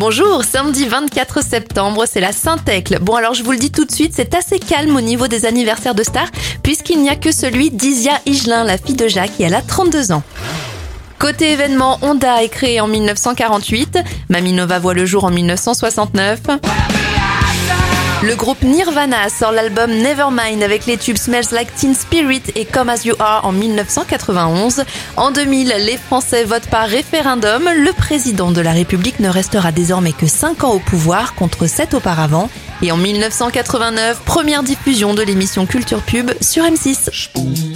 Bonjour, samedi 24 septembre, c'est la Saint-Ecle. Bon alors je vous le dis tout de suite, c'est assez calme au niveau des anniversaires de stars, puisqu'il n'y a que celui d'Isia Higelin, la fille de Jacques, et elle a 32 ans. Côté événement, Honda est créé en 1948, Maminova voit le jour en 1969. Le groupe Nirvana sort l'album Nevermind avec les tubes Smells Like Teen Spirit et Come As You Are en 1991. En 2000, les Français votent par référendum. Le président de la République ne restera désormais que 5 ans au pouvoir contre 7 auparavant. Et en 1989, première diffusion de l'émission Culture Pub sur M6.